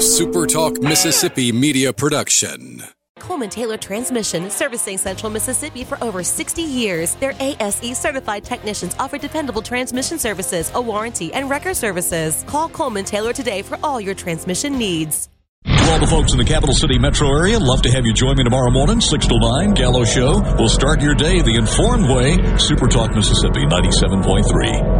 a Super Talk Mississippi media production. Coleman Taylor Transmission, servicing Central Mississippi for over 60 years. Their ASE certified technicians offer dependable transmission services, a warranty, and record services. Call Coleman Taylor today for all your transmission needs. To all the folks in the capital city metro area, love to have you join me tomorrow morning, 6 to 9, Gallo Show. We'll start your day the informed way. Super Talk Mississippi 97.3.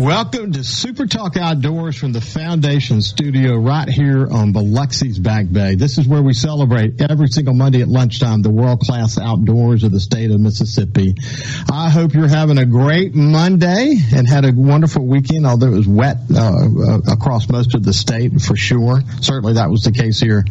Welcome to Super Talk Outdoors from the Foundation Studio right here on Biloxi's Back Bay. This is where we celebrate every single Monday at lunchtime the world class outdoors of the state of Mississippi. I hope you're having a great Monday and had a wonderful weekend, although it was wet uh, across most of the state for sure. Certainly that was the case here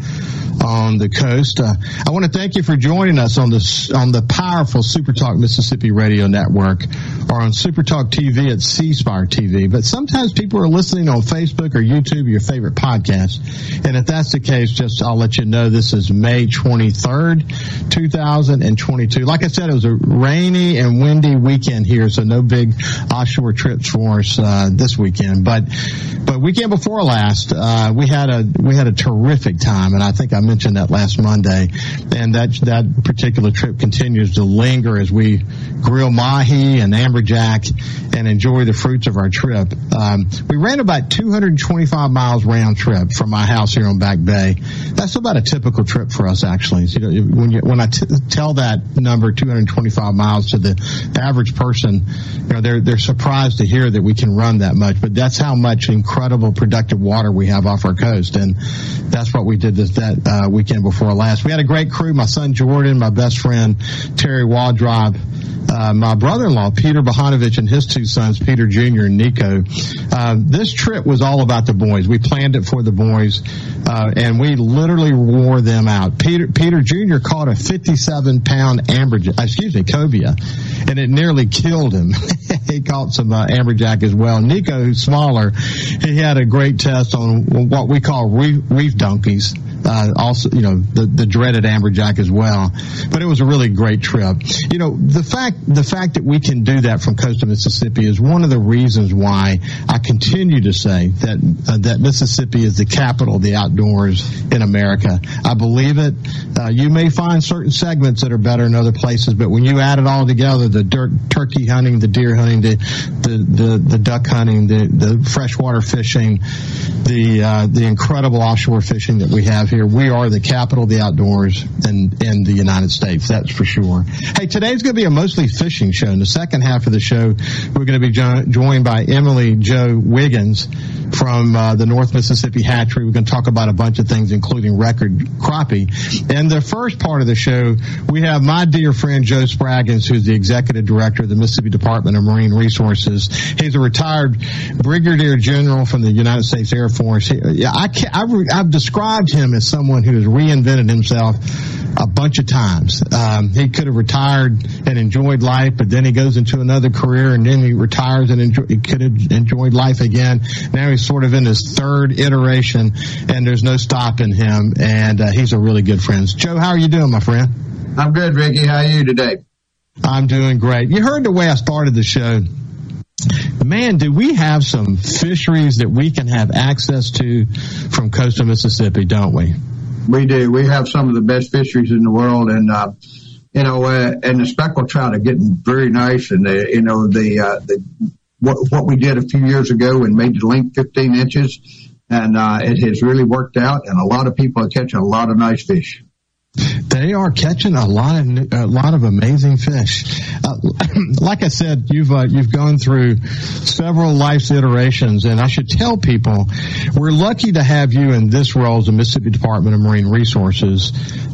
on the coast. Uh, I want to thank you for joining us on this on the powerful Super Talk Mississippi Radio Network or on Super Talk TV at C Spire TV. But sometimes people are listening on Facebook or YouTube, your favorite podcast. And if that's the case, just I'll let you know this is May 23rd, 2022. Like I said, it was a rainy and windy weekend here, so no big offshore trips for us uh, this weekend. But but weekend before last, uh, we had a we had a terrific time, and I think I mentioned that last Monday. And that that particular trip continues to linger as we grill mahi and amberjack and enjoy the fruits of our trip. Um, we ran about 225 miles round trip from my house here on Back Bay. That's about a typical trip for us, actually. You know, when you, when I t- tell that number, 225 miles to the average person, you know, they're they're surprised to hear that we can run that much. But that's how much incredible productive water we have off our coast, and that's what we did this that uh, weekend before last. We had a great crew. My son Jordan, my best friend Terry Waldrop. Uh, my brother-in-law Peter Bohanovich and his two sons Peter Jr. and Nico. Uh, this trip was all about the boys. We planned it for the boys, uh, and we literally wore them out. Peter Peter Jr. caught a 57-pound amberjack, excuse me, cobia, and it nearly killed him. he caught some uh, amberjack as well. Nico, who's smaller, he had a great test on what we call reef, reef donkeys uh, also, you know, the, the dreaded amberjack as well. But it was a really great trip. You know, the fact the fact that we can do that from coastal Mississippi is one of the reasons why I continue to say that uh, that Mississippi is the capital of the outdoors in America. I believe it. Uh, you may find certain segments that are better in other places, but when you add it all together, the dirt, turkey hunting, the deer hunting, the the the, the duck hunting, the the freshwater fishing, the uh, the incredible offshore fishing that we have here. We are the capital of the outdoors in, in the United States, that's for sure. Hey, today's going to be a mostly fishing show. In the second half of the show, we're going to be jo- joined by Emily Joe Wiggins from uh, the North Mississippi Hatchery. We're going to talk about a bunch of things, including record crappie. In the first part of the show, we have my dear friend Joe Spraggins, who's the executive director of the Mississippi Department of Marine Resources. He's a retired brigadier general from the United States Air Force. I I've, I've described him as someone who has reinvented himself a bunch of times. Um, he could have retired and enjoyed life, but then he goes into another career and then he retires and enjoy, he could have enjoyed life again. Now he's sort of in his third iteration and there's no stopping him. And uh, he's a really good friend. Joe, how are you doing, my friend? I'm good, Ricky. How are you today? I'm doing great. You heard the way I started the show. Man, do we have some fisheries that we can have access to from coastal Mississippi, don't we? We do. We have some of the best fisheries in the world, and uh, you know, uh, and the speckled trout are getting very nice. And the, you know, the uh, the what, what we did a few years ago and made the length 15 inches, and uh, it has really worked out. And a lot of people are catching a lot of nice fish. They are catching a lot of a lot of amazing fish. Uh, like I said, you've uh, you've gone through several life's iterations, and I should tell people we're lucky to have you in this role as the Mississippi Department of Marine Resources.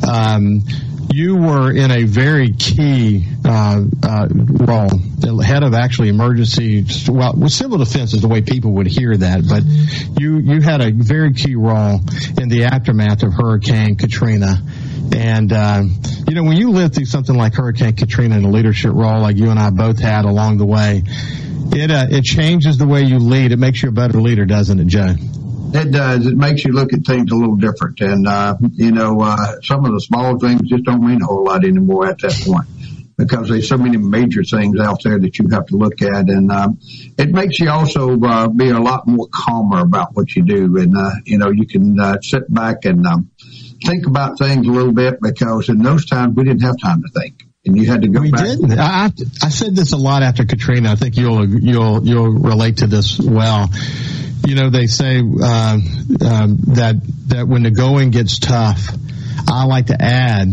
Um, you were in a very key uh, uh, role, the head of actually emergency. Well, civil defense is the way people would hear that, but you you had a very key role in the aftermath of Hurricane Katrina and uh, you know, when you live through something like Hurricane Katrina in a leadership role, like you and I both had along the way, it uh, it changes the way you lead. It makes you a better leader, doesn't it, Joe? It does. It makes you look at things a little different, and uh, you know, uh, some of the small things just don't mean a whole lot anymore at that point because there's so many major things out there that you have to look at, and um, it makes you also uh, be a lot more calmer about what you do, and uh, you know, you can uh, sit back and um, think about things a little bit because in those times we didn't have time to think. And you had to go we back. didn't. I, I said this a lot after Katrina. I think you'll you'll you'll relate to this well. You know, they say uh, um, that that when the going gets tough, I like to add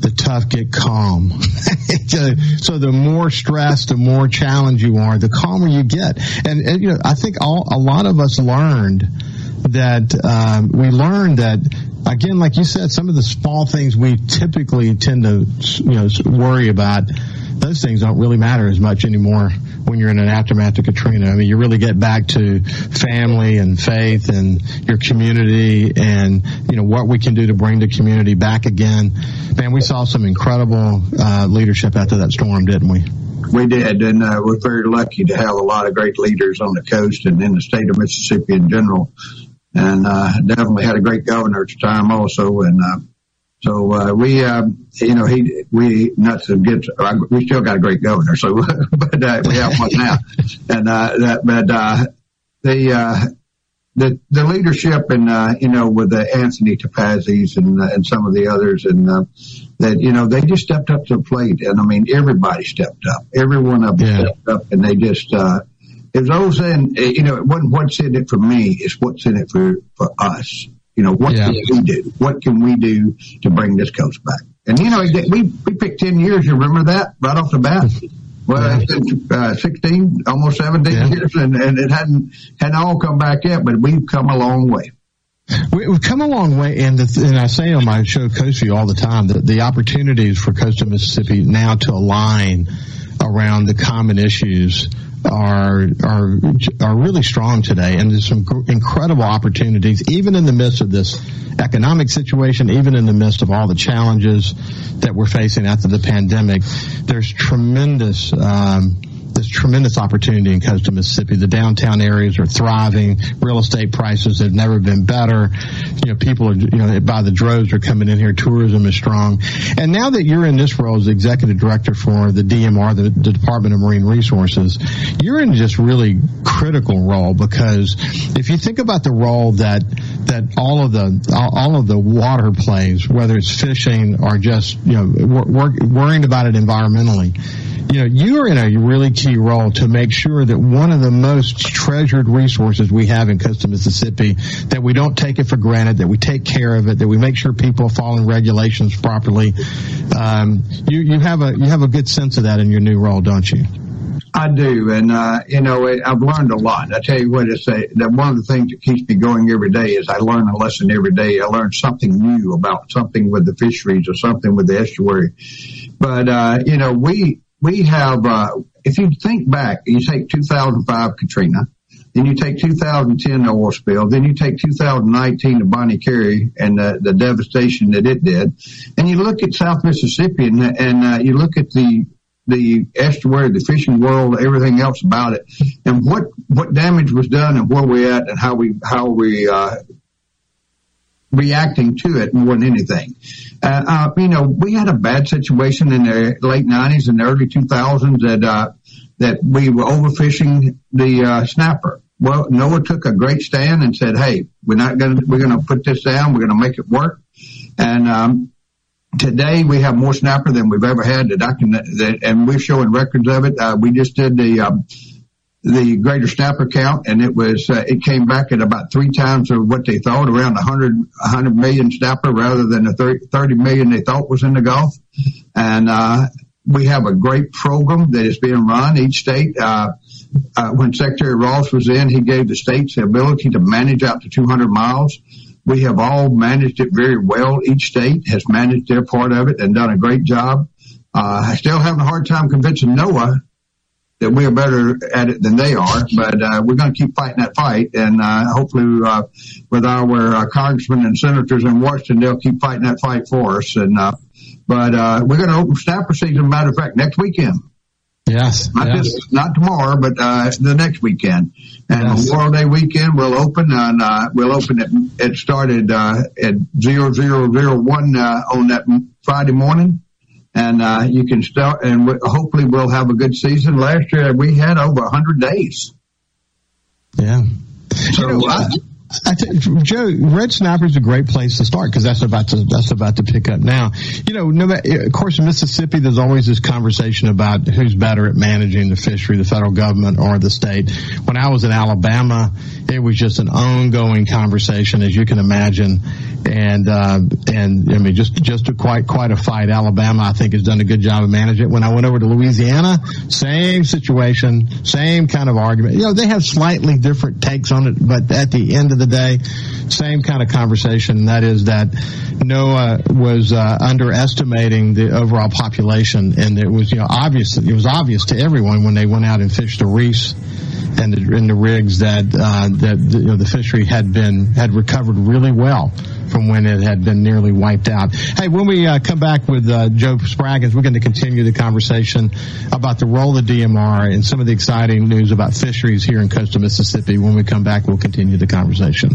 the tough get calm. so the more stress, the more challenge you are, the calmer you get. And, and you know, I think all a lot of us learned that um, we learned that again, like you said, some of the small things we typically tend to, you know, worry about, those things don't really matter as much anymore when you're in an aftermath of Katrina. I mean, you really get back to family and faith and your community and, you know, what we can do to bring the community back again. Man, we saw some incredible uh, leadership after that storm, didn't we? We did, and uh, we're very lucky to have a lot of great leaders on the coast and in the state of Mississippi in general and uh, definitely had a great governor at the time also. And uh, so uh, we, uh, you know, he we not to get uh, we still got a great governor, so but uh, we have one now, and uh, that but uh, the. Uh, the the leadership and uh, you know with the Anthony Tapazis and uh, and some of the others and uh, that you know they just stepped up to the plate and I mean everybody stepped up every one of them yeah. stepped up and they just uh, it's always saying, eh, you know, it wasn't what's in it for me, it's what's in it for, for us. You know, what yeah. can we do? What can we do to bring this coast back? And you know, we we picked ten years. You remember that right off the bat. Well, yeah. uh, sixteen, almost seventeen yeah. years, and, and it hadn't hadn't all come back yet, but we've come a long way. We've come a long way, and, the, and I say on my show Coast View all the time that the opportunities for coastal Mississippi now to align around the common issues are are are really strong today, and there's some incredible opportunities, even in the midst of this economic situation, even in the midst of all the challenges that we're facing after the pandemic. There's tremendous. Um, there's tremendous opportunity in coastal Mississippi. The downtown areas are thriving. Real estate prices have never been better. You know, people are, you know, by the droves are coming in here. Tourism is strong. And now that you're in this role as executive director for the DMR, the, the Department of Marine Resources, you're in just really critical role because if you think about the role that that all of the all of the water plays, whether it's fishing or just you know worrying about it environmentally, you know you're in a really key role to make sure that one of the most treasured resources we have in coastal Mississippi that we don't take it for granted, that we take care of it, that we make sure people follow regulations properly. Um, you you have a you have a good sense of that in your new role, don't you? I do, and uh, you know, I've learned a lot. I tell you what, it's a, that one of the things that keeps me going every day is I learn a lesson every day. I learn something new about something with the fisheries or something with the estuary. But uh, you know, we we have. Uh, if you think back, you take 2005 Katrina, then you take 2010 oil spill, then you take 2019 the Bonnet Carré and the, the devastation that it did, and you look at South Mississippi and, and uh, you look at the the estuary, the fishing world, everything else about it, and what what damage was done, and where we at, and how we how we uh, reacting to it more than anything. Uh, uh, you know, we had a bad situation in the late '90s and early 2000s that uh, that we were overfishing the uh, snapper. Well, NOAA took a great stand and said, "Hey, we're not going to we're going to put this down. We're going to make it work." And um, today we have more snapper than we've ever had. The document that, and we're showing records of it. Uh, we just did the um, the great red snapper count, and it was uh, it came back at about three times of what they thought, around 100 100 million snapper rather than the 30, 30 million they thought was in the Gulf. And uh, we have a great program that is being run each state. Uh, uh, when Secretary Ross was in, he gave the states the ability to manage out to 200 miles. We have all managed it very well. Each state has managed their part of it and done a great job. Uh, still having a hard time convincing NOAA that we are better at it than they are, but uh, we're going to keep fighting that fight, and uh, hopefully, uh, with our uh, congressmen and senators in Washington, they'll keep fighting that fight for us. And uh, But uh, we're going to open snapper season. Matter of fact, next weekend. Yes. Not yes. just not tomorrow, but uh, the next weekend. And Yes. Memorial Day weekend we'll open and uh, we'll open it. It started uh, at zero zero zero one uh, on that Friday morning, and uh, you can start. And we, hopefully we'll have a good season. Last year we had over a hundred days. Yeah. So You know, uh, I you, Joe, Red Snapper is a great place to start because that's about to that's about to pick up now. You know, no, of course, in Mississippi, there's always this conversation about who's better at managing the fishery, the federal government or the state. When I was in Alabama, it was just an ongoing conversation, as you can imagine, and uh, and I mean, just just a quite quite a fight. Alabama, I think, has done a good job of managing it. When I went over to Louisiana, same situation, same kind of argument. You know, they have slightly different takes on it, but at the end of the day, same kind of conversation. That is that NOAA was uh, underestimating the overall population, and it was you know obvious. It was obvious to everyone when they went out and fished the reefs and the, and the rigs that uh, that you know, the fishery had been had recovered really well from when it had been nearly wiped out. Hey, when we uh, come back with uh, Joe Spraggins, we're going to continue the conversation about the role of the DMR and some of the exciting news about fisheries here in coastal Mississippi. When we come back, we'll continue the conversation.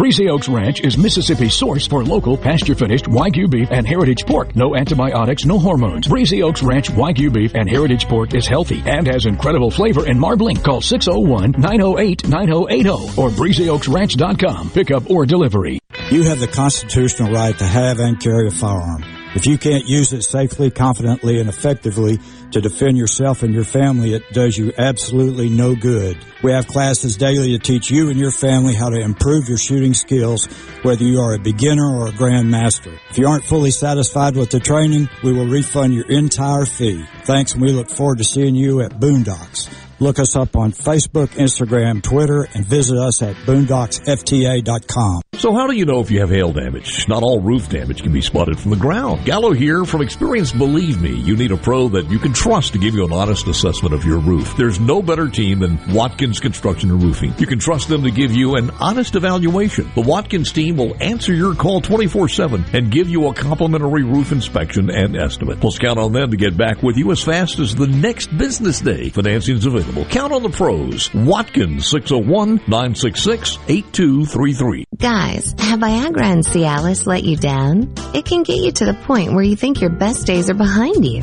Breezy Oaks Ranch is Mississippi's source for local pasture-finished Wagyu beef and heritage pork. No antibiotics, no hormones. Breezy Oaks Ranch Wagyu beef and heritage pork is healthy and has incredible flavor and marbling. Call 601-908-9080 or breezyoaksranch.com. Pickup or delivery. You have the constitutional right to have and carry a firearm. If you can't use it safely, confidently, and effectively to defend yourself and your family, it does you absolutely no good. We have classes daily to teach you and your family how to improve your shooting skills, whether you are a beginner or a grandmaster. If you aren't fully satisfied with the training, we will refund your entire fee. Thanks, and we look forward to seeing you at Boondocks. Look us up on Facebook, Instagram, Twitter, and visit us at boondocksfta.com. So how do you know if you have hail damage? Not all roof damage can be spotted from the ground. Gallo here from experience. Believe me, you need a pro that you can trust to give you an honest assessment of your roof. There's no better team than Watkins Construction and Roofing. You can trust them to give you an honest evaluation. The Watkins team will answer your call 24-7 and give you a complimentary roof inspection and estimate. Plus count on them to get back with you as fast as the next business day. Financing is Count on the pros. Watkins 601-966-8233. Guys, have Viagra and Cialis let you down? It can get you to the point where you think your best days are behind you.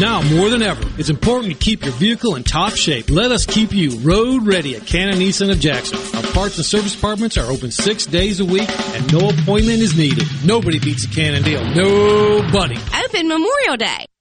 Now more than ever, it's important to keep your vehicle in top shape. Let us keep you road ready at Cannon Nissan of Jackson. Our parts and service departments are open six days a week and no appointment is needed. Nobody beats a Cannon deal. Nobody. Open Memorial Day.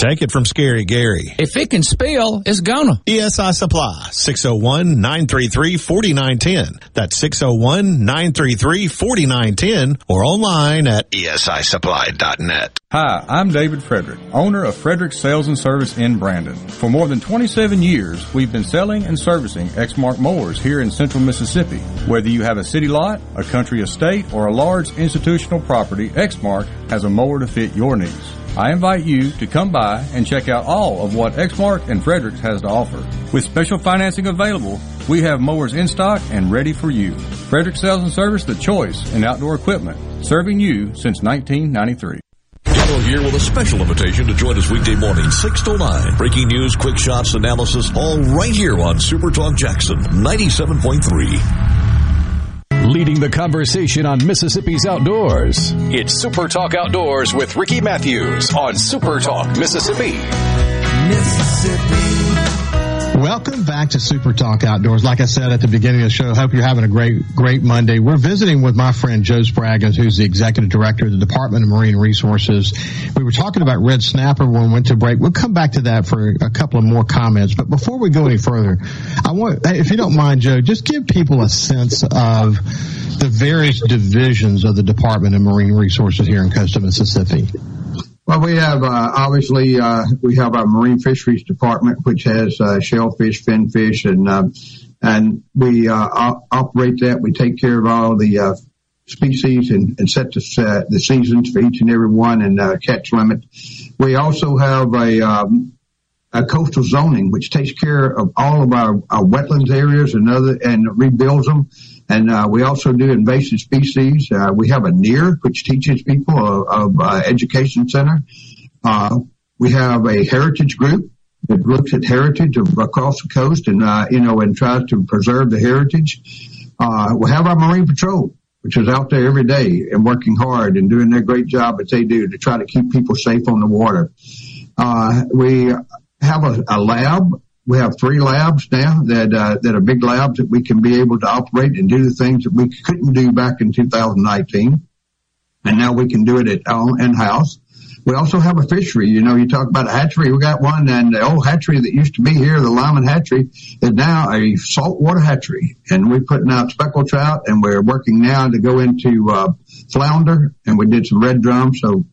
Take it from Scary Gary. If it can spill, it's gonna. ESI Supply, 601-933-4910. That's 601-933-4910 or online at ESISupply.net. Hi, I'm David Frederick, owner of Frederick Sales and Service in Brandon. For more than 27 years, we've been selling and servicing Exmark mowers here in central Mississippi. Whether you have a city lot, a country estate, or a large institutional property, Exmark has a mower to fit your needs. I invite you to come by and check out all of what Exmark and Fredericks has to offer. With special financing available, we have mowers in stock and ready for you. Fredericks Sales and Service, the choice in outdoor equipment, serving you since 1993. Gallo here with a special invitation to join us weekday morning, 6 to 9. Breaking news, quick shots, analysis, all right here on Super Talk Jackson 97.3. Leading the conversation on Mississippi's outdoors. It's Super Talk Outdoors with Ricky Mathews on Super Talk Mississippi. Mississippi. Welcome back to Super Talk Outdoors. Like I said at the beginning of the show, hope you're having a great, great Monday. We're visiting with my friend Joe Spraggins, who's the executive director of the Department of Marine Resources. We were talking about red snapper when we went to break. We'll come back to that for a couple of more comments. But before we go any further, I want, if you don't mind, Joe, just give people a sense of the various divisions of the Department of Marine Resources here in coastal Mississippi. Well, we have uh, obviously uh, we have our marine fisheries department, which has uh, shellfish, finfish, and uh, and we uh, op- operate that. We take care of all the uh, species and, and set the, the seasons for each and every one and catch limit. We also have a um, a coastal zoning, which takes care of all of our, our wetlands areas and other and rebuilds them. And uh, we also do invasive species. Uh, we have a NEAR, which teaches people of, uh, education center. Uh, we have a heritage group that looks at heritage across the coast and uh, you know and tries to preserve the heritage. Uh, we have our Marine Patrol, which is out there every day and working hard and doing their great job that they do to try to keep people safe on the water. we have a, a lab we have three labs now that uh, that are big labs that we can be able to operate and do the things that we couldn't do back in 2019, and now we can do it at in house. We also have a fishery. You know, you talk about a hatchery. We got one, and the old hatchery that used to be here, the Lyman Hatchery, is now a saltwater hatchery, and we're putting out speckled trout, and we're working now to go into uh, flounder, and we did some red drum. So,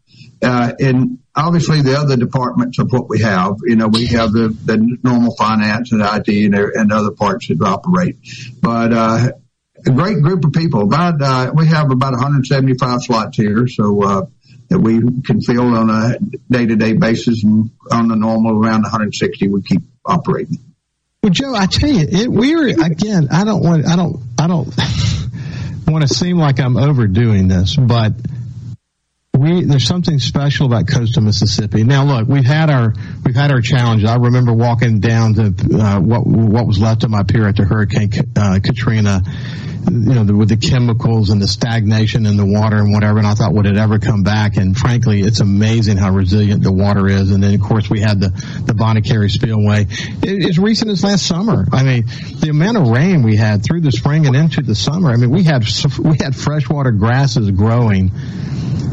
uh, in obviously the other departments of what we have, you know, we have the, the normal finance and IT and, and other parts that operate. But, uh, a great group of people. About, uh, we have about 175 slots here. So, uh, that we can fill on a day to day basis and on the normal around 160 we keep operating. Well, Joe, I tell you, it, we're again. I don't want. I don't. I don't want to seem like I'm overdoing this, but we there's something special about coastal Mississippi. Now, look, we've had our we've had our challenges. I remember walking down to uh, what what was left of my pier after Hurricane uh, Katrina. You know, the, with the chemicals and the stagnation in the water and whatever, and I thought, would it ever come back? And frankly, it's amazing how resilient the water is. And then, of course, we had the the Carré Spillway. It, as recent as last summer. I mean, the amount of rain we had through the spring and into the summer. I mean, we had we had freshwater grasses growing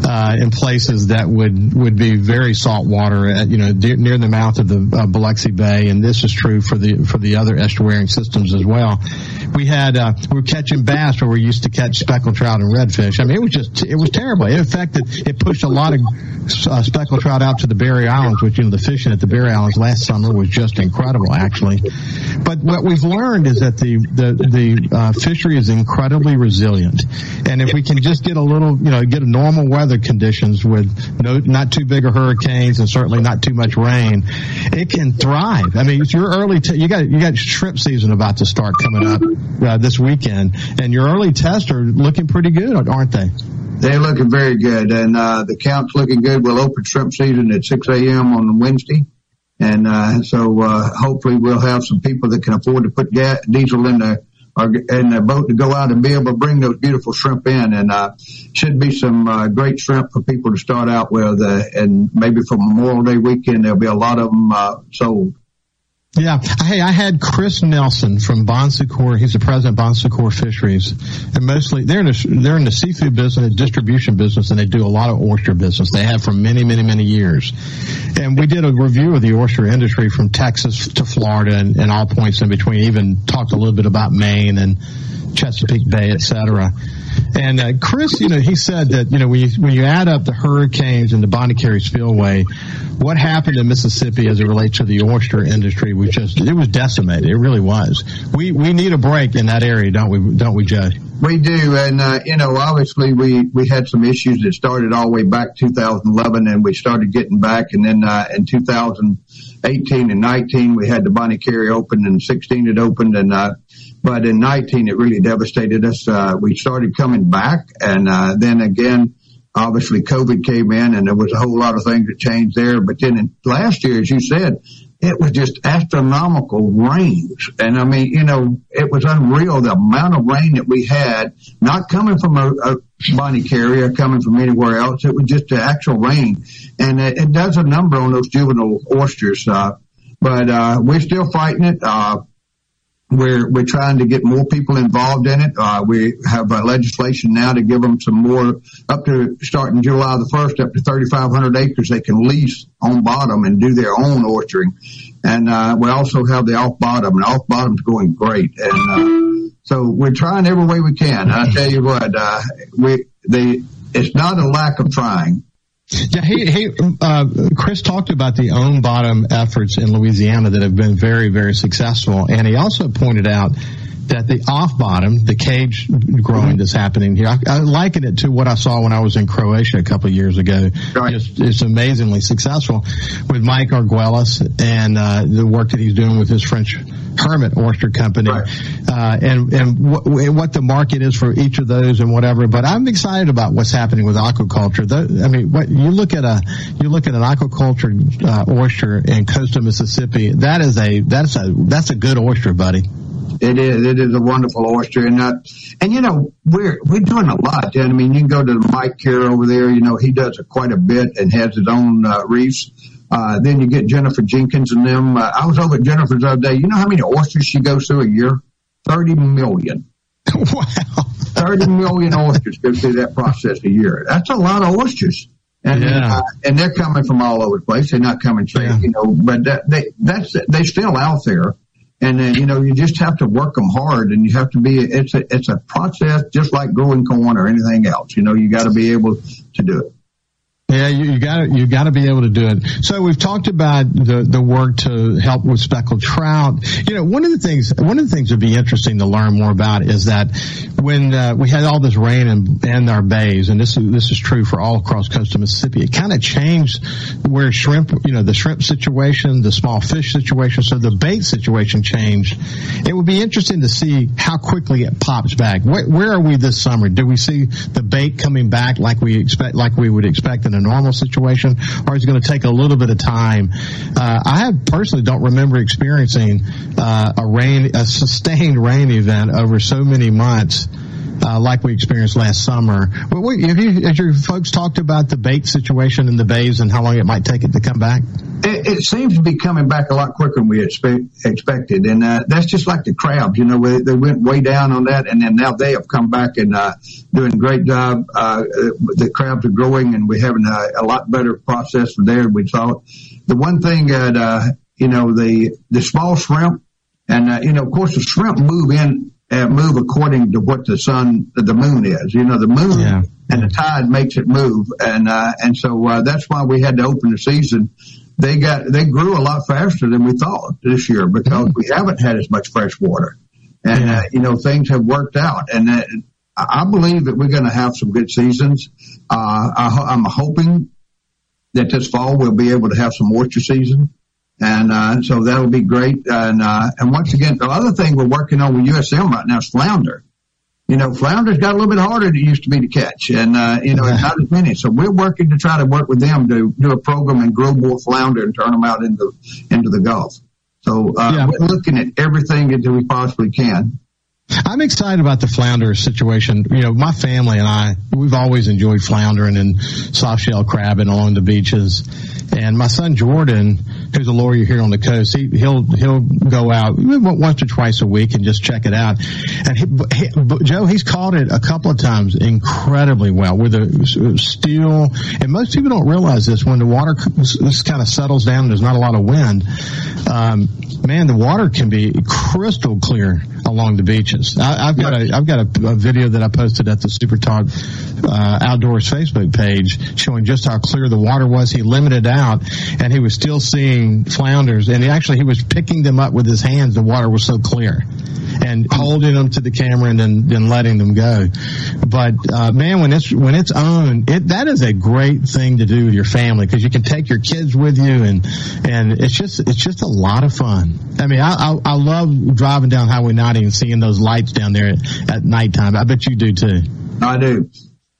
uh, in places that would would be very salt water, at, you know, de- near the mouth of the uh, Biloxi Bay, and this is true for the for the other estuarine systems as well. We had uh, we were catching bass where we used to catch speckled trout and redfish. I mean, it was just it was terrible. In fact, it, it pushed a lot of uh, speckled trout out to the Barrier Islands, which you know the fishing at the Barrier Islands last summer was just incredible, actually. But what we've learned is that the the the uh, fishery is incredibly resilient, and if we can just get a little, you know, get a normal weather conditions with no not too big of hurricanes and certainly not too much rain, it can thrive. I mean, it's your early t- you got you got shrimp season about to start coming up uh, this weekend, and your early tests are looking pretty good, aren't they? They're looking very good, and uh, the count's looking good. We'll open shrimp season at 6 a.m. on Wednesday. And uh, so uh, hopefully we'll have some people that can afford to put gas, diesel in their or in the boat to go out and be able to bring those beautiful shrimp in. And uh, should be some uh, great shrimp for people to start out with. Uh, and maybe for Memorial Day weekend, there'll be a lot of them uh, sold. Yeah. Hey, I had Chris Nelson from Bon Secours. He's the president of Bon Secours Fisheries. And mostly they're in the, they're in the seafood business, distribution business, and they do a lot of oyster business. They have for many, many, many years. And we did a review of the oyster industry from Texas to Florida and, and all points in between, even talked a little bit about Maine and Chesapeake Bay, et cetera. And uh, Chris, you know, he said that you know when you when you add up the hurricanes and the Bonnet Carré spillway, what happened in Mississippi as it relates to the oyster industry was just it was decimated. It really was. We we need a break in that area, don't we? Don't we, Judge? We do, and uh, you know, obviously we we had some issues that started all the way back 2011, and we started getting back, and then uh, in 2018 and 19 we had the Bonnet Carré open, and 16 it opened, and uh, but in 19, it really devastated us. Uh, we started coming back and, uh, then again, obviously COVID came in and there was a whole lot of things that changed there. But then in, last year, as you said, it was just astronomical rains. And I mean, you know, it was unreal the amount of rain that we had, not coming from a, a Bonnet Carré, coming from anywhere else. It was just the actual rain. And it, it does a number on those juvenile oysters. Uh, but, uh, we're still fighting it. Uh, we're we're trying to get more people involved in it. Uh, we have uh, legislation now to give them some more up to starting July the first, up to 3,500 acres they can lease on bottom and do their own orcharding. And uh, we also have the off bottom, and off bottom's going great. And uh, so we're trying every way we can. And I tell you what, uh, we the it's not a lack of trying. Yeah, he, he uh, Chris talked about the own bottom efforts in Louisiana that have been very, very successful, and he also pointed out that the off bottom, the cage growing that's happening here, I, I liken it to what I saw when I was in Croatia a couple of years ago. Right. Just, it's amazingly successful with Mike Arguelles and uh, the work that he's doing with his French Hermit Oyster Company, Right. uh, and and wh- and what the market is for each of those and whatever. But I'm excited about what's happening with aquaculture. Tho- I mean, what you look at a you look at an aquaculture uh, oyster in coastal Mississippi. That is a that's a that's a good oyster, buddy. It is. It is a wonderful oyster, and uh, and you know we're we're doing a lot. I mean, you can go to Mike here over there. You know, he does it quite a bit and has his own uh, reefs. Uh, then you get Jennifer Jenkins and them. Uh, I was over at Jennifer's the other day. You know how many oysters she goes through a year? Thirty million. wow. 30 million oysters go through that process a year. That's a lot of oysters. And, Yeah. uh, and they're coming from all over the place. They're not coming straight, Yeah. you know, but that, they, that's, they're still out there. And, uh, you know, you just have to work them hard and you have to be, it's a, it's a process just like growing corn or anything else. You know, you got to be able to do it. Yeah, you, got you got to be able to do it. So we've talked about the the work to help with speckled trout. You know, one of the things one of the things that'd be interesting to learn more about is that when uh, we had all this rain in, in our bays, and this is this is true for all across coastal Mississippi, it kind of changed where shrimp, you know, the shrimp situation, the small fish situation, so the bait situation changed. It would be interesting to see how quickly it pops back. Where, where are we this summer? Do we see the bait coming back like we expect, like we would expect in a normal situation, or is it going to take a little bit of time? Uh, I personally don't remember experiencing uh, a rain, a sustained rain event over so many months. Uh, like we experienced last summer. Wait, have you, has your folks talked about the bait situation in the bays and how long it might take it to come back? It, it seems to be coming back a lot quicker than we expect, expected, and uh, that's just like the crabs. You know, they, they went way down on that, and then now they have come back and uh, doing a great job. Uh, the crabs are growing, and we're having a, a lot better process there than we thought. The one thing that uh, you know, the the small shrimp, and uh, you know, of course, the shrimp move in. Uh, move according to what the sun, the moon is. You know, the moon Yeah. and the tide makes it move, and uh, and so uh, that's why we had to open the season they got they grew a lot faster than we thought this year because we haven't had as much fresh water, and uh, you know things have worked out, and uh, I believe that we're going to have some good seasons. Uh, I, ho- I'm hoping that this fall we'll be able to have some oyster season, and uh, so that'll be great. And uh, and once again, the other thing we're working on with USM right now is flounder. You know, flounder's got a little bit harder than it used to be to catch, and uh, you know, it's not as many. So we're working to try to work with them to do a program and grow more flounder and turn them out into into the Gulf. So uh, Yeah. we're looking at everything that we possibly can. I'm excited about the flounder situation. You know, my family and I, we've always enjoyed floundering and soft shell crabbing along the beaches. And my son Jordan, who's a lawyer here on the coast, he, he'll he'll go out once or twice a week and just check it out. And he, he, Joe, he's caught it a couple of times incredibly well with a steel. And most people don't realize this when the water kind of settles down. There's not a lot of wind. Um, man, the water can be crystal clear along the beaches. I, I've got a I've got a, a video that I posted at the Super Talk uh, Outdoors Facebook page showing just how clear the water was. He limited out, and he was still seeing flounders, and he actually he was picking them up with his hands. The water was so clear, and holding them to the camera and then then letting them go. But uh, man, when it's when it's owned, it that is a great thing to do with your family because you can take your kids with you, and and it's just it's just a lot of fun. I mean, I I, I love driving down Highway 90 and seeing those lights down there at, at nighttime. I bet you do too. I do.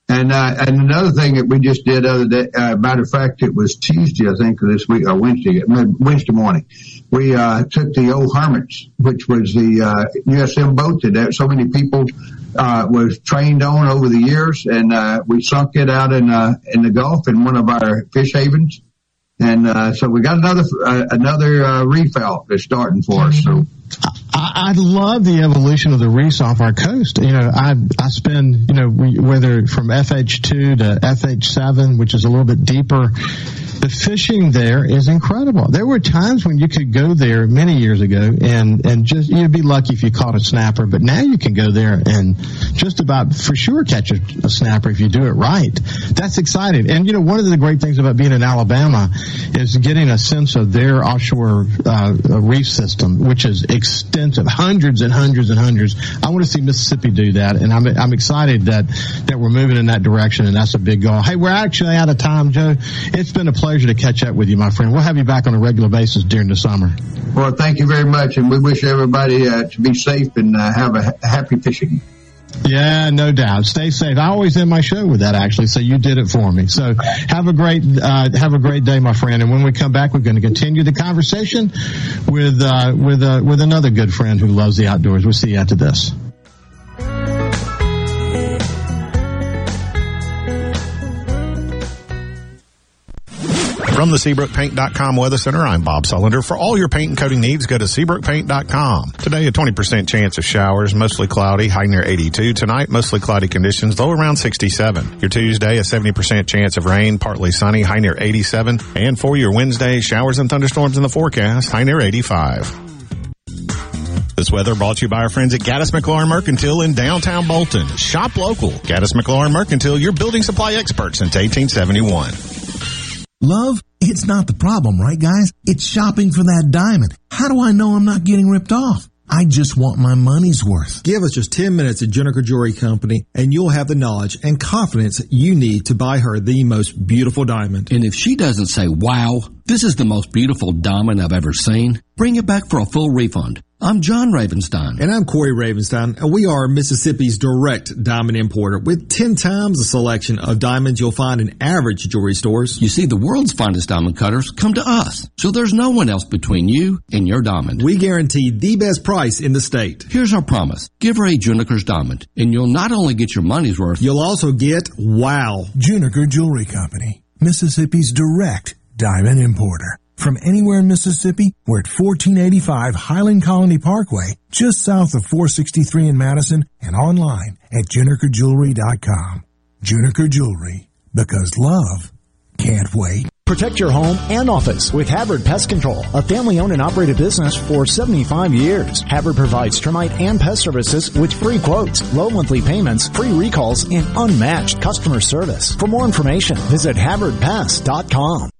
And uh, and another thing that we just did other day, uh, matter of fact, it was Tuesday, I think, this week or Wednesday, Wednesday morning. We uh, took the old Hermes, which was the uh, USM boat that so many people uh, was trained on over the years, and uh, we sunk it out in uh, in the Gulf in one of our fish havens. And uh, so we got another uh, another uh, reef out that's starting for us. So I, love the evolution of the reefs off our coast. You know, I I spend you know whether from FH2 to FH7, which is a little bit deeper the fishing there is incredible. There were times when you could go there many years ago and, and just, you'd be lucky if you caught a snapper, but now you can go there and just about for sure catch a, a snapper if you do it right. That's exciting. And you know, one of the great things about being in Alabama is getting a sense of their offshore uh, reef system, which is extensive, hundreds and hundreds and hundreds. I want to see Mississippi do that, and I'm I'm excited that that we're moving in that direction, and that's a big goal. Hey, we're actually out of time, Joe. It's been a pleasure to catch up with you, my friend. We'll have you back on a regular basis during the summer. Well, thank you very much, and we wish everybody uh, to be safe and uh, have a ha- happy fishing. Yeah, no doubt. Stay safe. I always end my show with that actually, so you did it for me. So have a great uh, have a great day, my friend. And when we come back, we're going to continue the conversation with uh, with uh, with another good friend who loves the outdoors. We'll see you after this. From the SeabrookPaint.com Weather Center, I'm Bob Sullender. For all your paint and coating needs, go to SeabrookPaint.com. Today, a 20% chance of showers, mostly cloudy, high near 82. Tonight, mostly cloudy conditions, low around 67. Your Tuesday, a 70% chance of rain, partly sunny, high near 87. And for your Wednesday, showers and thunderstorms in the forecast, high near 85. This weather brought to you by our friends at Gaddis McLaurin Mercantile in downtown Bolton. Shop local. Gaddis McLaurin Mercantile, your building supply expert since 1871. Love, it's not the problem, right guys? It's shopping for that diamond. How do I know I'm not getting ripped off? I just want my money's worth. Give us just 10 minutes at Juniker Jewelry Company and you'll have the knowledge and confidence you need to buy her the most beautiful diamond. And if she doesn't say, wow, this is the most beautiful diamond I've ever seen, bring it back for a full refund. I'm John Ravenstein. And I'm Corey Ravenstein, and we are Mississippi's direct diamond importer with 10 times the selection of diamonds you'll find in average jewelry stores. You see, the world's finest diamond cutters come to us, so there's no one else between you and your diamond. We guarantee the best price in the state. Here's our promise. Give her a Juniker's diamond, and you'll not only get your money's worth, you'll also get wow. Juniker Jewelry Company, Mississippi's direct diamond importer. From anywhere in Mississippi, we're at 1485 Highland Colony Parkway, just south of 463 in Madison, and online at junikerjewelry.com. Juniker Jewelry, because love can't wait. Protect your home and office with Havard Pest Control, a family owned and operated business for 75 years. Havard provides termite and pest services with free quotes, low monthly payments, free recalls, and unmatched customer service. For more information, visit HavardPest.com.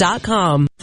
Bathfitter.com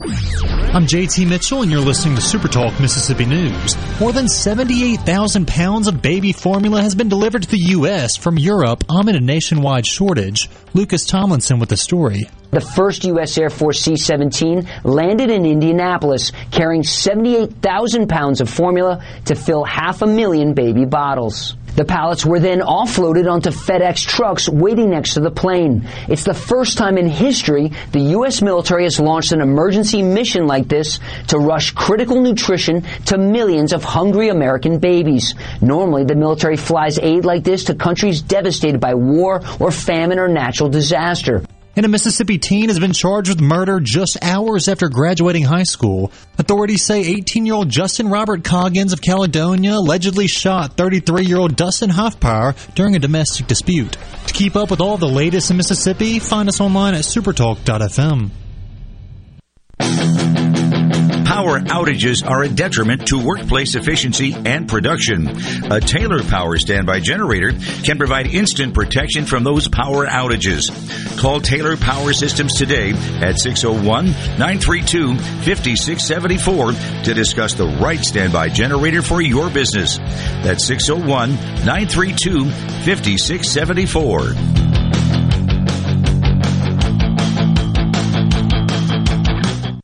I'm JT Mitchell, and you're listening to Super Talk Mississippi News. More than 78,000 pounds of baby formula has been delivered to the U.S. from Europe amid a nationwide shortage. Lucas Tomlinson with the story. The first U.S. Air Force C 17 landed in Indianapolis carrying 78,000 pounds of formula to fill half a million baby bottles. The pallets were then offloaded onto FedEx trucks waiting next to the plane. It's the first time in history the U.S. military has launched an emergency mission like this to rush critical nutrition to millions of hungry American babies. Normally, the military flies aid like this to countries devastated by war or famine or natural disaster. And a Mississippi teen has been charged with murder just hours after graduating high school. Authorities say 18 year old Justin Robert Coggins of Caledonia allegedly shot 33 year old Dustin Hoffpower during a domestic dispute. To keep up with all the latest in Mississippi, find us online at supertalk.fm. Power outages are a detriment to workplace efficiency and production. A Taylor Power standby generator can provide instant protection from those power outages. Call Taylor Power Systems today at 601-932-5674 to discuss the right standby generator for your business. That's 601-932-5674.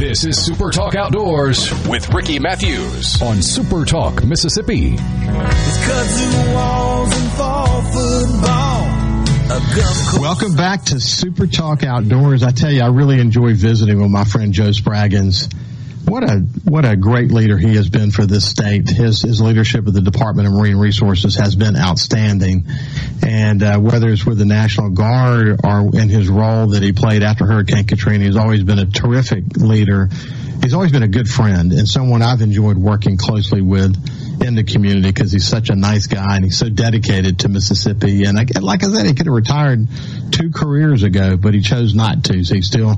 This is Super Talk Outdoors with Ricky Mathews on Super Talk Mississippi. Welcome back to Super Talk Outdoors. I tell you, I really enjoy visiting with my friend Joe Spraggins. What a what a great leader he has been for this state. His his leadership of the Department of Marine Resources has been outstanding, and uh, whether it's with the National Guard or in his role that he played after Hurricane Katrina, he's always been a terrific leader. He's always been a good friend and someone I've enjoyed working closely with in the community because he's such a nice guy and he's so dedicated to Mississippi. And I, like I said, he could have retired two careers ago, but he chose not to. So he's still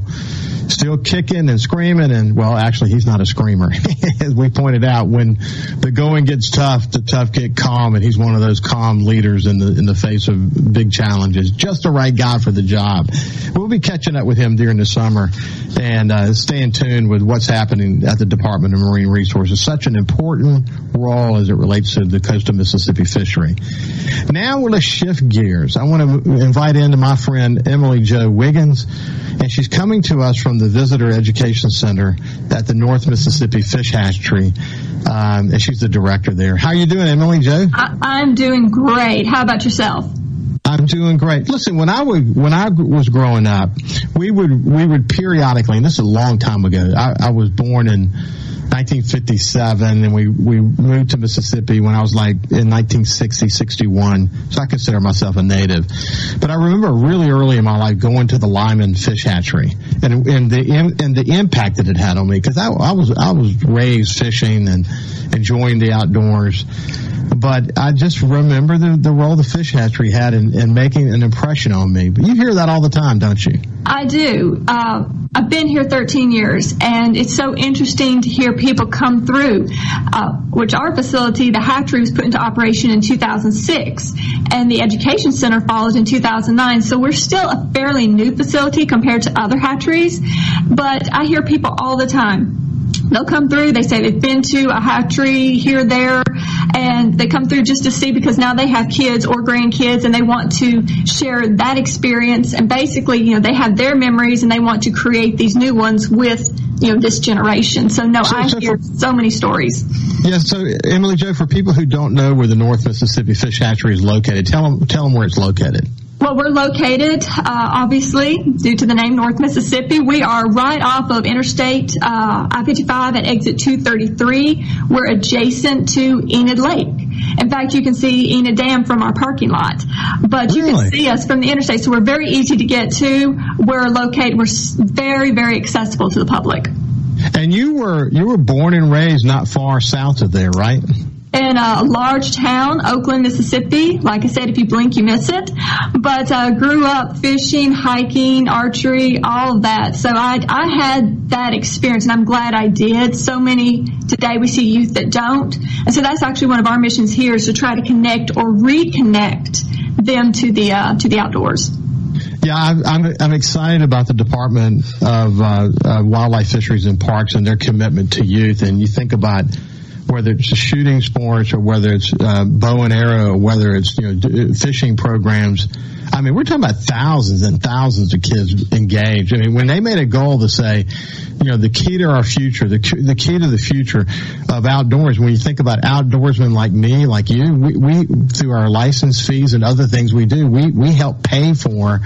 still kicking and screaming. And well, actually, he's not a screamer. As we pointed out, when the going gets tough, the tough get calm, and he's one of those calm leaders in the in the face of big challenges. Just the right guy for the job. We'll be catching up with him during the summer and uh, staying tune with what's happening at the Department of Marine Resources. Such an important role as it relates to the coast of Mississippi fishery. Now we're going to shift gears. I want to invite in to my friend Emily Jo Wiggins, and she's coming to us from the Visitor Education Center at the North Mississippi Fish Hatchery, um, and she's the director there. How are you doing, Emily Jo? I, am doing great. How about yourself? I'm doing great. Listen, when I would when I was growing up, we would we would periodically, and this is a long time ago. I, I was born in 1957 and we, we moved to Mississippi when I was like in 1960, 61. So I consider myself a native. But I remember really early in my life going to the Lyman Fish Hatchery and, and the, and the impact that it had on me because I, I was, I was raised fishing and enjoying the outdoors. But I just remember the, the role the fish hatchery had in making an impression on me. But you hear that all the time, don't you? I do. Uh, I've been here 13 years, and it's so interesting to hear people come through, uh, which our facility, the hatchery, was put into operation in 2006, and the education center followed in 2009. So we're still a fairly new facility compared to other hatcheries, but I hear people all the time they'll come through. They say they've been to a hatchery here, there, and they come through just to see because now they have kids or grandkids and they want to share that experience. And basically, you know, they have their memories and they want to create these new ones with, you know, this generation. So no, so, I so hear for, so many stories. Yeah. So Emily Jo, for people who don't know where the North Mississippi Fish Hatchery is located, tell them, tell them where it's located. Well, we're located, uh, obviously, due to the name North Mississippi. We are right off of Interstate uh, I-55 at exit 233. We're adjacent to Enid Lake. In fact, you can see Enid Dam from our parking lot, but you Really? can see us from the interstate. So we're very easy to get to. We're located. We're very, very accessible to the public. And you were you were born and raised not far south of there, right? In a large town, Oakland, Mississippi. Like I said, if you blink, you miss it. But uh, grew up fishing, hiking, archery, all of that. So I, I had that experience, and I'm glad I did. So many today we see youth that don't, and so that's actually one of our missions here is to try to connect or reconnect them to the uh, to the outdoors. Yeah, I'm, I'm, I'm excited about the Department of uh, uh, Wildlife, Fisheries, and Parks and their commitment to youth. And you think about whether it's shooting sports or whether it's uh, bow and arrow or whether it's you know fishing programs. I mean, we're talking about thousands and thousands of kids engaged. I mean, when they made a goal to say, you know, the key to our future, the the key to the future of outdoors. When you think about outdoorsmen like me, like you, we, we through our license fees and other things we do, we we help pay for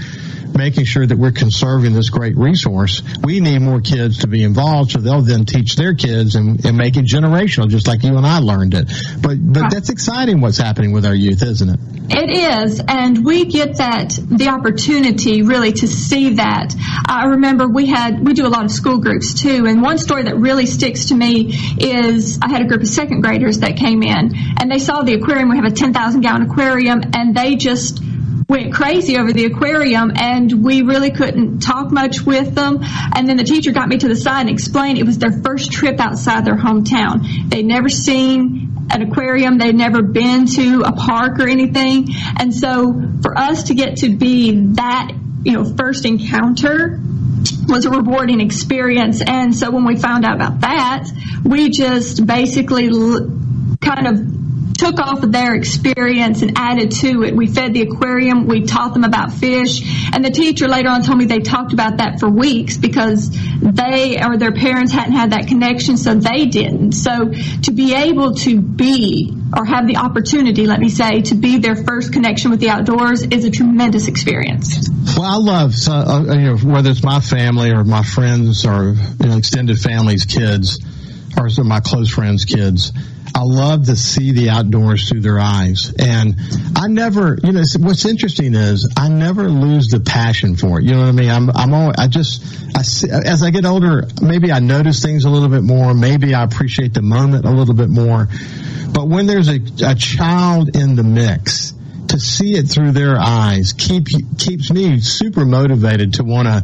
making sure that we're conserving this great resource. We need more kids to be involved so they'll then teach their kids and, and make it generational, just like you and I learned it. But but that's exciting what's happening with our youth, isn't it? It is, and we get that the opportunity really to see that. I remember we had we do a lot of school groups too, and one story that really sticks to me is I had a group of second graders that came in and they saw the aquarium. We have a ten thousand gallon aquarium, and they just went crazy over the aquarium and we really couldn't talk much with them. And then the teacher got me to the side and explained it was their first trip outside their hometown. They'd never seen an aquarium. They'd never been to a park or anything. And so for us to get to be that you know first encounter was a rewarding experience. And so when we found out about that we just basically kind of took off of their experience and added to it. We fed the aquarium, we taught them about fish, and the teacher later on told me they talked about that for weeks because they or their parents hadn't had that connection, so they didn't. So to be able to be or have the opportunity, let me say, to be their first connection with the outdoors is a tremendous experience. Well, I love uh, you know whether it's my family or my friends or you know, extended families' kids or some of my close friends' kids. I love to see the outdoors through their eyes, and I never, you know, what's interesting is I never lose the passion for it. You know what I mean? I'm, I'm always, I just, I see, as I get older, maybe I notice things a little bit more. Maybe I appreciate the moment a little bit more. But when there's a, a child in the mix, to see it through their eyes keep keeps me super motivated to want to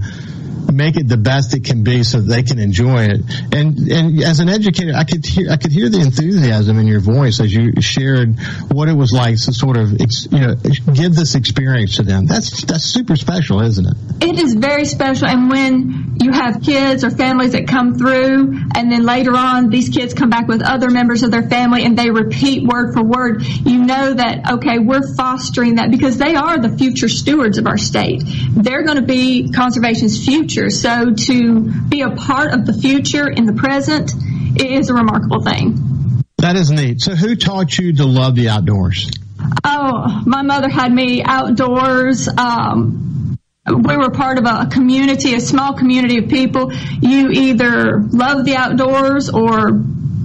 make it the best it can be so they can enjoy it. And and as an educator, I could hear I could hear the enthusiasm in your voice as you shared what it was like to sort of you know give this experience to them. That's that's super special, isn't it? It is very special, and when you have kids or families that come through, and then later on these kids come back with other members of their family and they repeat word for word, you know that, okay, we're fostering that because they are the future stewards of our state. They're going to be conservation's future. So to be a part of the future in the present is a remarkable thing. That is neat. So, who taught you to love the outdoors? Oh, my mother had me outdoors. Um, we were part of a community, a small community of people. You either love the outdoors or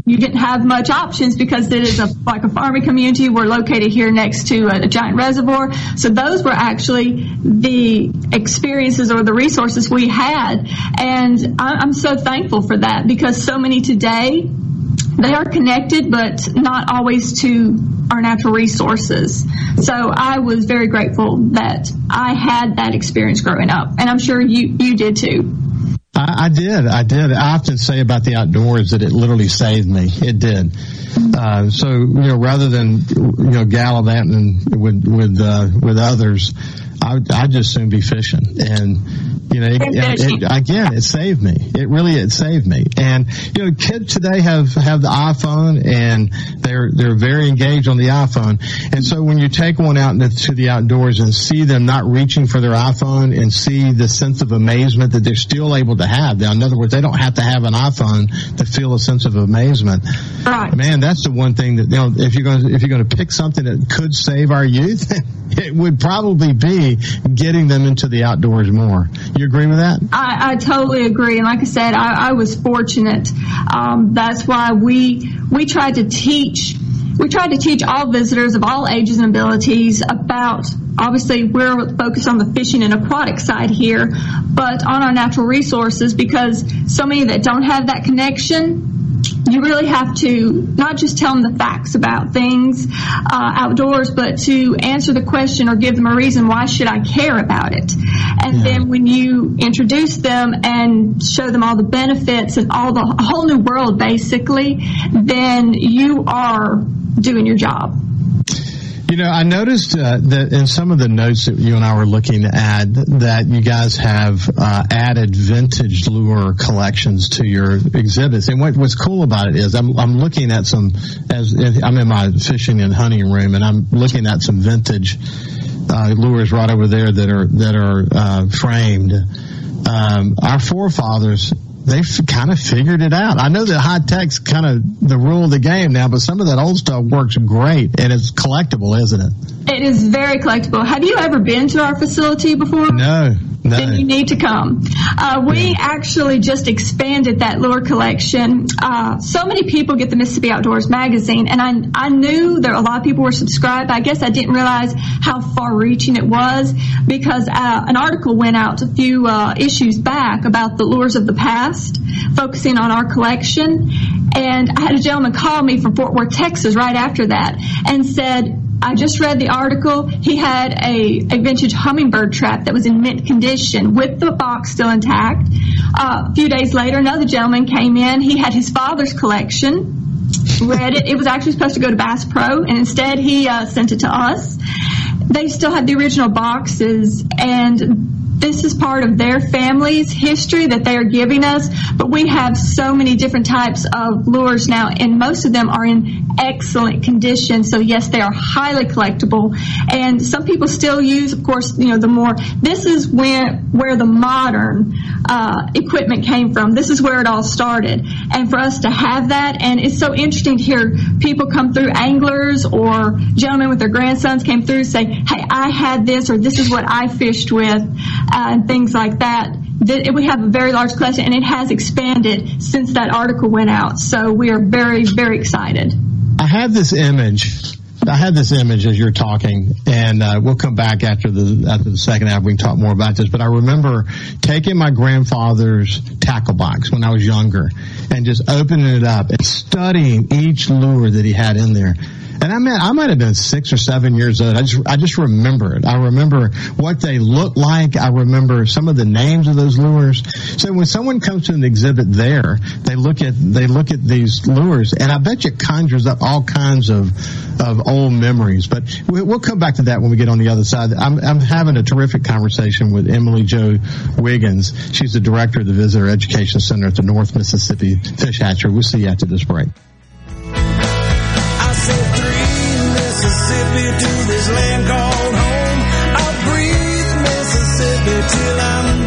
you didn't have much options because it is a, like a farming community. We're located here next to a, a giant reservoir. So those were actually the experiences or the resources we had. And I, I'm so thankful for that because so many today, they are connected, but not always to our natural resources. So I was very grateful that I had that experience growing up, and I'm sure you you did too. I, I did. I did. I often say about the outdoors that it literally saved me. It did. Uh, so you know, rather than you know gallivanting with with uh, with others, I I just soon be fishing. And you know, it, it, again, it saved me. It really it saved me. And you know, kids today have have the iPhone and they're they're very engaged on the iPhone. And so when you take one out into the outdoors and see them not reaching for their iPhone and see the sense of amazement that they're still able to have. Now, in other words, they don't have to have an iPhone to feel a sense of amazement. Right. Man, that's the one thing that you know. If you're going to, if you're going to pick something that could save our youth, it would probably be getting them into the outdoors more. You agree with that? I, I totally agree. And like I said, I, I was fortunate. Um, that's why we we tried to teach we try to teach all visitors of all ages and abilities about obviously we're focused on the fishing and aquatic side here, but on our natural resources because so many that don't have that connection you really have to not just tell them the facts about things uh, outdoors, but to answer the question or give them a reason why should I care about it. And yeah. then when you introduce them and show them all the benefits and all the whole new world basically, then you are doing your job. You know, I noticed uh, that in some of the notes that you and I were looking at, that you guys have uh, added vintage lure collections to your exhibits. And what, what's cool about it is I'm, I'm looking at some, as I'm in my fishing and hunting room, and I'm looking at some vintage uh, lures right over there that are that are uh, framed. Um, our forefathers they've kind of figured it out. I know that high tech's kind of the rule of the game now, but some of that old stuff works great and it's collectible, isn't it? It is very collectible. Have you ever been to our facility before? No. No. Then you need to come. Uh, we yeah. actually just expanded that lure collection. Uh, so many people get the Mississippi Outdoors magazine, and I, I knew that a lot of people were subscribed. I guess I didn't realize how far reaching it was because uh, an article went out a few uh, issues back about the lures of the past, focusing on our collection. And I had a gentleman call me from Fort Worth, Texas right after that and said, I just read the article. He had a, a vintage hummingbird trap that was in mint condition with the box still intact. Uh, a few days later, another gentleman came in. He had his father's collection. Read it. It was actually supposed to go to Bass Pro, and instead he uh, sent it to us. They still had the original boxes, and this is part of their family's history that they are giving us, but we have so many different types of lures now, and most of them are in excellent condition. So yes, they are highly collectible, and some people still use, of course, you know, the more. This is where where the modern uh, equipment came from. This is where it all started, and for us to have that, and it's so interesting to hear people come through, anglers or gentlemen with their grandsons came through, say, "Hey, I had this," or "This is what I fished with." Uh, and things like that. We have a very large collection, and it has expanded since that article went out. So we are very, very excited. I have this image. I had this image as you're talking, and uh, we'll come back after the after the second half. We can talk more about this. But I remember taking my grandfather's tackle box when I was younger, and just opening it up and studying each lure that he had in there. And I mean, I might have been six or seven years old. I just, I just remember it. I remember what they look like. I remember some of the names of those lures. So when someone comes to an exhibit there, they look at, they look at these lures and I bet you it conjures up all kinds of, of old memories. But we'll come back to that when we get on the other side. I'm, I'm having a terrific conversation with Emily Jo Wiggins. She's the director of the Visitor Education Center at the North Mississippi Fish Hatchery. We'll see you after this break. Mississippi to this land called home. I'll breathe Mississippi till I'm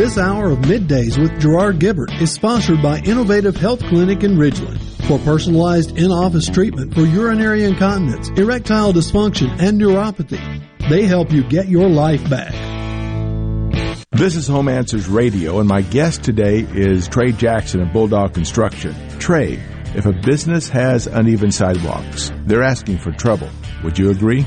This hour of Middays with Gerard Gibert is sponsored by Innovative Health Clinic in Ridgeland. For personalized in-office treatment for urinary incontinence, erectile dysfunction, and neuropathy, they help you get your life back. This is Home Answers Radio, and my guest today is Trey Jackson of Bulldog Construction. Trey, if a business has uneven sidewalks, they're asking for trouble. Would you agree?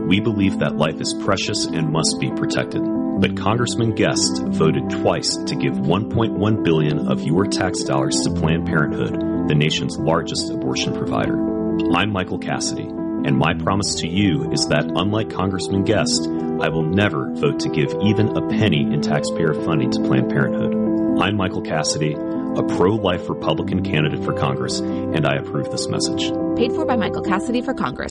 We believe that life is precious and must be protected. But Congressman Guest voted twice to give 1.1 billion of your tax dollars to Planned Parenthood, the nation's largest abortion provider. I'm Michael Cassidy, and my promise to you is that unlike Congressman Guest, I will never vote to give even a penny in taxpayer funding to Planned Parenthood. I'm Michael Cassidy, a pro-life Republican candidate for Congress, and I approve this message. Paid for by Michael Cassidy for Congress.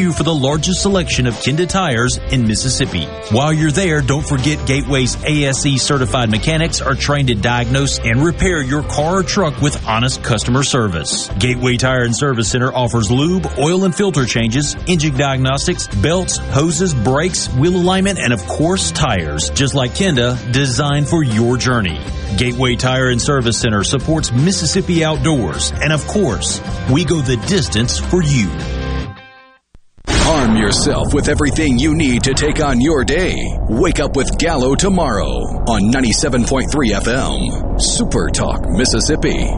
for the largest selection of Kenda tires in Mississippi. While you're there, don't forget Gateway's ASE certified mechanics are trained to diagnose and repair your car or truck with honest customer service. Gateway Tire and Service Center offers lube, oil and filter changes, engine diagnostics, belts, hoses, brakes, wheel alignment, and of course tires, just like Kenda, designed for your journey. Gateway Tire and Service Center supports Mississippi outdoors, and of course, we go the distance for you. Arm yourself with everything you need to take on your day. Wake up with Gallo tomorrow on 97.3 FM. Super Talk, Mississippi.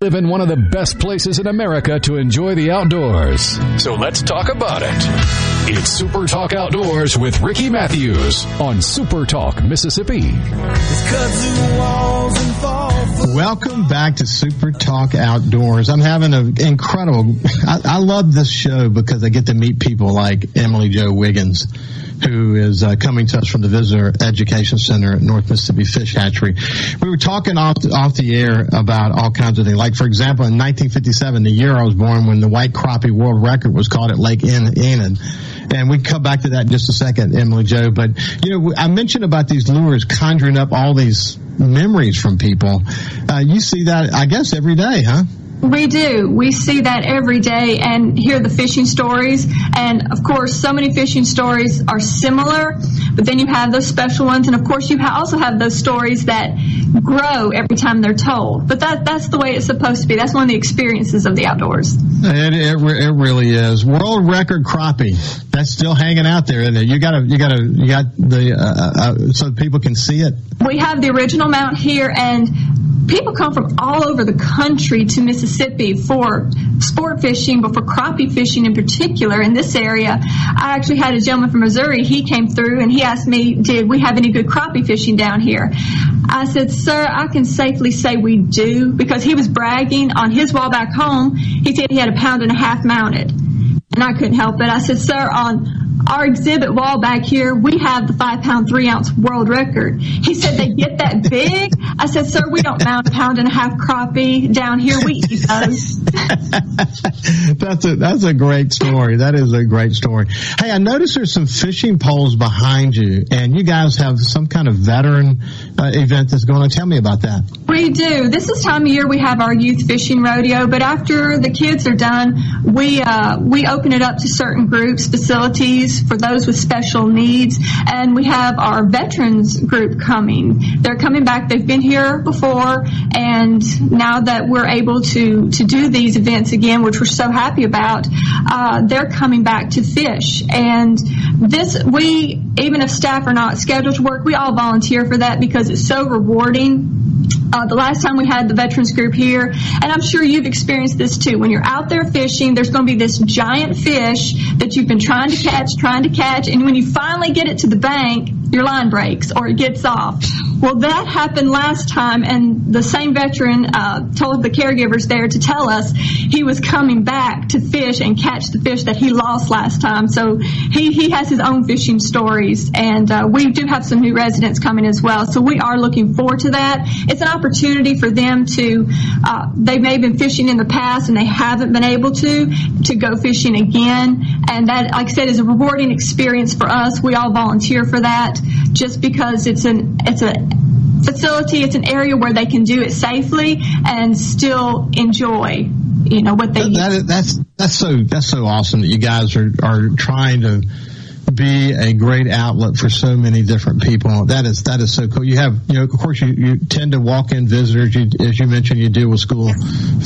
Live in one of the best places in America to enjoy the outdoors. So let's talk about it. It's Super Talk Outdoors with Ricky Mathews on Super Talk, Mississippi. Welcome back to Super Talk Outdoors. I'm having an incredible, I, I love this show because I get to meet people like Emily Jo Wiggins, who is uh, coming to us from the Visitor Education Center at North Mississippi Fish Hatchery. We were talking off, off the air about all kinds of things. Like, for example, in 1957, the year I was born, when the white crappie world record was caught at Lake Enid. And we come back to that in just a second, Emily Jo. But, you know, I mentioned about these lures conjuring up all these memories from people. Uh, you see that, I guess, every day, huh? We do. We see that every day and hear the fishing stories. And of course, so many fishing stories are similar, but then you have those special ones. And of course, you also have those stories that grow every time they're told. But that, that's the way it's supposed to be. That's one of the experiences of the outdoors. It, it, it really is. World record crappie. That's still hanging out there, isn't it? You gotta, you gotta, you got the, uh, uh, so people can see it. We have the original mount here and people come from all over the country to Mississippi for sport fishing, but for crappie fishing in particular in this area. I actually had a gentleman from Missouri. He came through and he asked me, did we have any good crappie fishing down here? I said, sir, I can safely say we do because he was bragging on his wall back home. He said he had a pound and a half mounted. And I couldn't help it. I said, sir, on our exhibit wall back here, we have the five pound, three ounce world record. He said, they get that big? I said, sir, we don't mount a pound and a half crappie down here. We eat those. that's a, that's a great story. That is a great story. Hey, I noticed there's some fishing poles behind you and you guys have some kind of veteran uh, event that's going on. Tell me about that. We do. This is time of year we have our youth fishing rodeo, but after the kids are done, we, uh, we open it up to certain groups, facilities, for those with special needs. And we have our veterans group coming. They're coming back. They've been here before. And now that we're able to, to do these events again, which we're so happy about, uh, they're coming back to fish. And this, we, even if staff are not scheduled to work, we all volunteer for that because it's so rewarding. Uh, the last time we had the veterans group here, and I'm sure you've experienced this too. When you're out there fishing, there's going to be this giant fish that you've been trying to catch, trying to catch, and when you finally get it to the bank, your line breaks or it gets off. Well, that happened last time, and the same veteran uh, told the caregivers there to tell us he was coming back to fish and catch the fish that he lost last time. So he, he has his own fishing stories, and uh, we do have some new residents coming as well. So we are looking forward to that. It's an opportunity for them to, uh, they may have been fishing in the past and they haven't been able to, to go fishing again. And that, like I said, is a rewarding experience for us. We all volunteer for that just because it's an, it's a, facility. It's an area where they can do it safely and still enjoy, you know, what they. That, that, that's that's so that's so awesome that you guys are are trying to be a great outlet for so many different people. That is that is so cool. You have you know of course you, you tend to walk in visitors. You, as you mentioned, you deal with school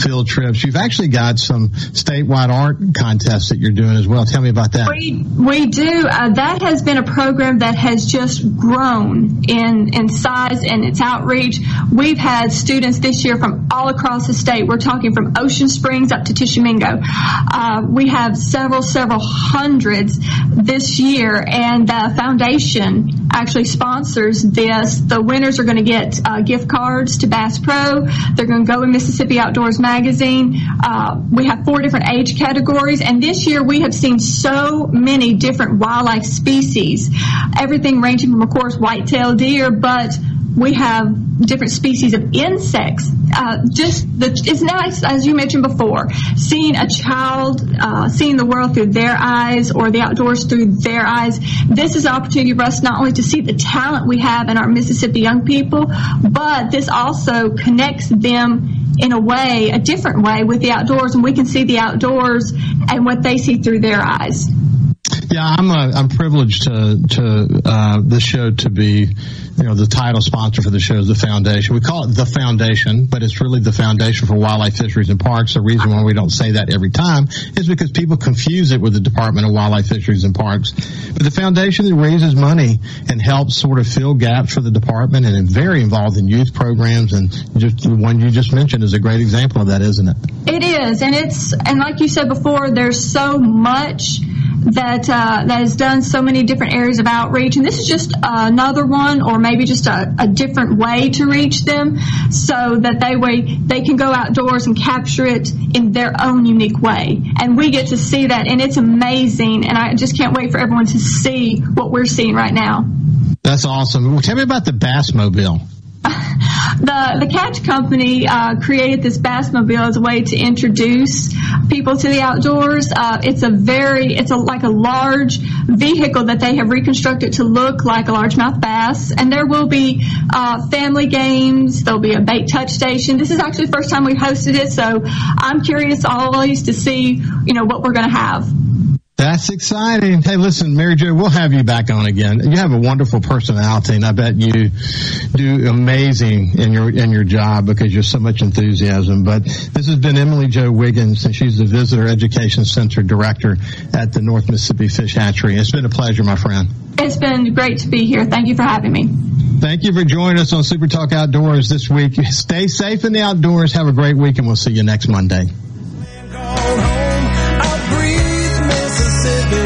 field trips. You've actually got some statewide art contests that you're doing as well. Tell me about that. We we do. Uh, that has been a program that has just grown in in size and its outreach. We've had students this year from all across the state. We're talking from Ocean Springs up to Tishomingo. Uh, we have several several hundreds this year year, and the foundation actually sponsors this. The winners are going to get uh, gift cards to Bass Pro. They're going to go in Mississippi Outdoors Magazine. Uh, we have four different age categories, and this year we have seen so many different wildlife species. Everything ranging from, of course, white-tailed deer, but we have different species of insects. Uh, just the, it's nice, as you mentioned before, seeing a child, uh, seeing the world through their eyes or the outdoors through their eyes. This is an opportunity for us not only to see the talent we have in our Mississippi young people, but this also connects them in a way, a different way with the outdoors, and we can see the outdoors and what they see through their eyes. Yeah, I'm a, I'm privileged to to uh, this show to be, you know, the title sponsor for the show is the foundation. We call it the foundation, but it's really the foundation for wildlife fisheries and parks. The reason why we don't say that every time is because people confuse it with the Department of Wildlife Fisheries and Parks. But the foundation that raises money and helps sort of fill gaps for the department and is very involved in youth programs and just the one you just mentioned is a great example of that, isn't it? It is, and it's and like you said before, there's so much that uh, that has done so many different areas of outreach, and this is just another one, or maybe just a, a different way to reach them, so that they way they can go outdoors and capture it in their own unique way, and we get to see that, and it's amazing, and I just can't wait for everyone to see what we're seeing right now. That's awesome. Well, tell me about the Bassmobile the the catch company uh, created this bassmobile as a way to introduce people to the outdoors. Uh, it's a very it's a like a large vehicle that they have reconstructed to look like a largemouth bass, and there will be uh, family games. There'll be a bait touch station. This is actually the first time we've hosted it, so I'm curious always to see you know what we're going to have. That's exciting. Hey, listen, Mary Jo, we'll have you back on again. You have a wonderful personality, and I bet you do amazing in your in your job because you're so much enthusiasm. But this has been Emily Jo Wiggins, and she's the Visitor Education Center Director at the North Mississippi Fish Hatchery. It's been a pleasure, my friend. It's been great to be here. Thank you for having me. Thank you for joining us on Super Talk Outdoors this week. Stay safe in the outdoors. Have a great week, and we'll see you next Monday.